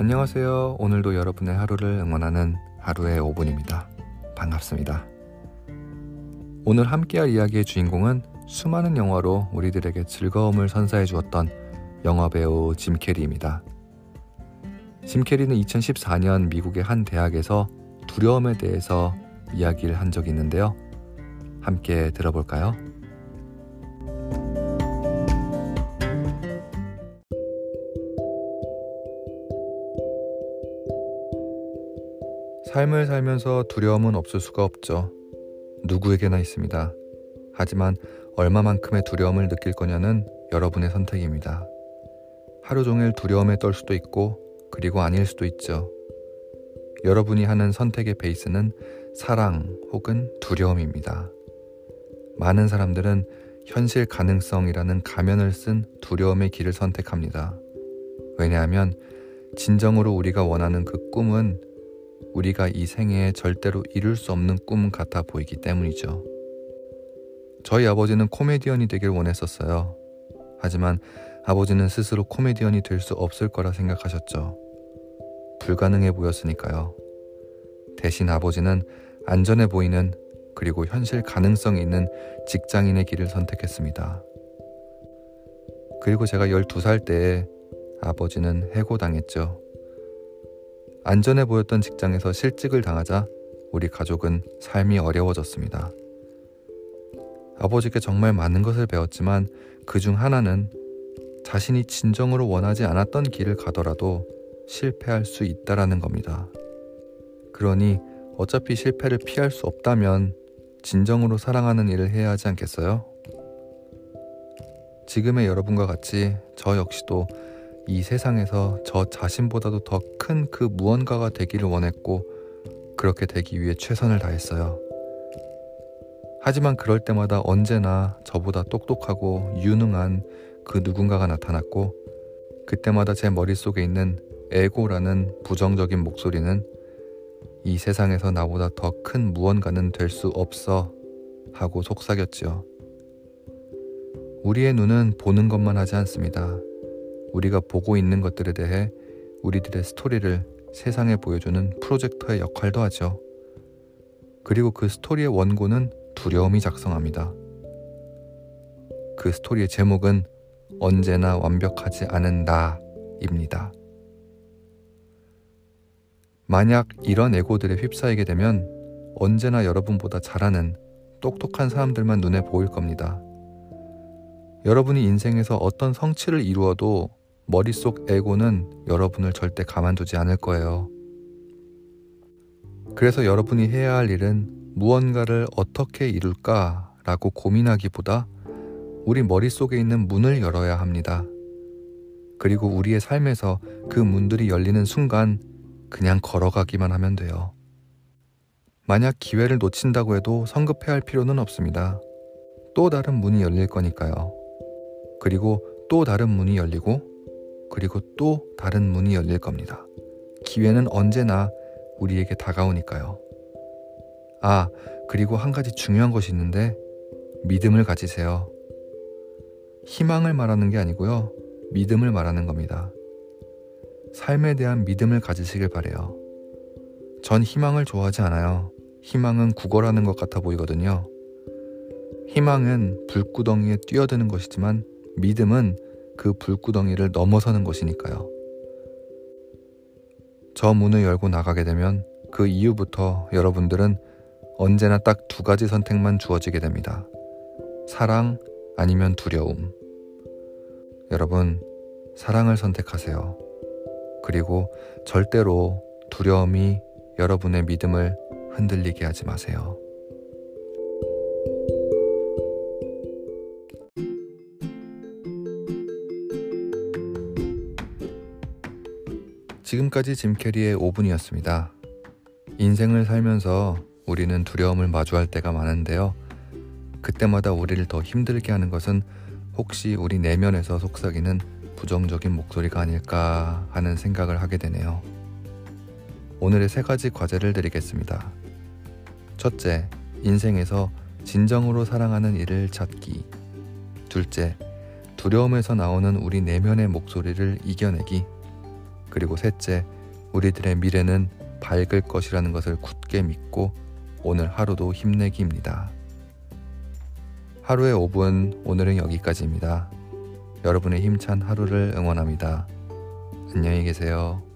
안녕하세요. 오늘도 여러분의 하루를 응원하는 하루의 5분입니다. 반갑습니다. 오늘 함께할 이야기의 주인공은 수많은 영화로 우리들에게 즐거움을 선사해 주었던 영화 배우 짐 캐리입니다. 짐 캐리는 2014년 미국의 한 대학에서 두려움에 대해서 이야기를 한 적이 있는데요. 함께 들어볼까요? 삶을 살면서 두려움은 없을 수가 없죠. 누구에게나 있습니다. 하지만 얼마만큼의 두려움을 느낄 거냐는 여러분의 선택입니다. 하루 종일 두려움에 떨 수도 있고, 그리고 아닐 수도 있죠. 여러분이 하는 선택의 베이스는 사랑 혹은 두려움입니다. 많은 사람들은 현실 가능성이라는 가면을 쓴 두려움의 길을 선택합니다. 왜냐하면 진정으로 우리가 원하는 그 꿈은 우리가 이 생애에 절대로 이룰 수 없는 꿈 같아 보이기 때문이죠. 저희 아버지는 코미디언이 되길 원했었어요. 하지만 아버지는 스스로 코미디언이 될 수 없을 거라 생각하셨죠. 불가능해 보였으니까요. 대신 아버지는 안전해 보이는 그리고 현실 가능성이 있는 직장인의 길을 선택했습니다. 그리고 제가 12살 때에 아버지는 해고당했죠. 안전해 보였던 직장에서 실직을 당하자 우리 가족은 삶이 어려워졌습니다. 아버지께 정말 많은 것을 배웠지만 그 중 하나는 자신이 진정으로 원하지 않았던 길을 가더라도 실패할 수 있다라는 겁니다. 그러니 어차피 실패를 피할 수 없다면 진정으로 사랑하는 일을 해야 하지 않겠어요? 지금의 여러분과 같이 저 역시도 이 세상에서 저 자신보다도 더 큰 그 무언가가 되기를 원했고 그렇게 되기 위해 최선을 다했어요. 하지만 그럴 때마다 언제나 저보다 똑똑하고 유능한 그 누군가가 나타났고 그때마다 제 머릿속에 있는 에고라는 부정적인 목소리는 이 세상에서 나보다 더 큰 무언가는 될 수 없어 하고 속삭였지요. 우리의 눈은 보는 것만 하지 않습니다. 우리가 보고 있는 것들에 대해 우리들의 스토리를 세상에 보여주는 프로젝터의 역할도 하죠. 그리고 그 스토리의 원고는 두려움이 작성합니다. 그 스토리의 제목은 언제나 완벽하지 않은 나입니다. 만약 이런 에고들에 휩싸이게 되면 언제나 여러분보다 잘하는 똑똑한 사람들만 눈에 보일 겁니다. 여러분이 인생에서 어떤 성취를 이루어도 머릿속 에고는 여러분을 절대 가만두지 않을 거예요. 그래서 여러분이 해야 할 일은 무언가를 어떻게 이룰까 라고 고민하기보다 우리 머릿속에 있는 문을 열어야 합니다. 그리고 우리의 삶에서 그 문들이 열리는 순간 그냥 걸어가기만 하면 돼요. 만약 기회를 놓친다고 해도 성급해 할 필요는 없습니다. 또 다른 문이 열릴 거니까요. 그리고 또 다른 문이 열리고 그리고 또 다른 문이 열릴 겁니다. 기회는 언제나 우리에게 다가오니까요. 아, 그리고 한 가지 중요한 것이 있는데 믿음을 가지세요. 희망을 말하는 게 아니고요. 믿음을 말하는 겁니다. 삶에 대한 믿음을 가지시길 바래요. 전 희망을 좋아하지 않아요. 희망은 구걸하는 것 같아 보이거든요. 희망은 불구덩이에 뛰어드는 것이지만 믿음은 그 불구덩이를 넘어서는 것이니까요. 저 문을 열고 나가게 되면 그 이후부터 여러분들은 언제나 딱 두 가지 선택만 주어지게 됩니다. 사랑 아니면 두려움. 여러분, 사랑을 선택하세요. 그리고 절대로 두려움이 여러분의 믿음을 흔들리게 하지 마세요. 지금까지 짐 캐리의 5분이었습니다. 인생을 살면서 우리는 두려움을 마주할 때가 많은데요. 그때마다 우리를 더 힘들게 하는 것은 혹시 우리 내면에서 속삭이는 부정적인 목소리가 아닐까 하는 생각을 하게 되네요. 오늘의 세 가지 과제를 드리겠습니다. 첫째, 인생에서 진정으로 사랑하는 일을 찾기. 둘째, 두려움에서 나오는 우리 내면의 목소리를 이겨내기. 그리고 셋째, 우리들의 미래는 밝을 것이라는 것을 굳게 믿고 오늘 하루도 힘내기입니다. 하루의 5분 오늘은 여기까지입니다. 여러분의 힘찬 하루를 응원합니다. 안녕히 계세요.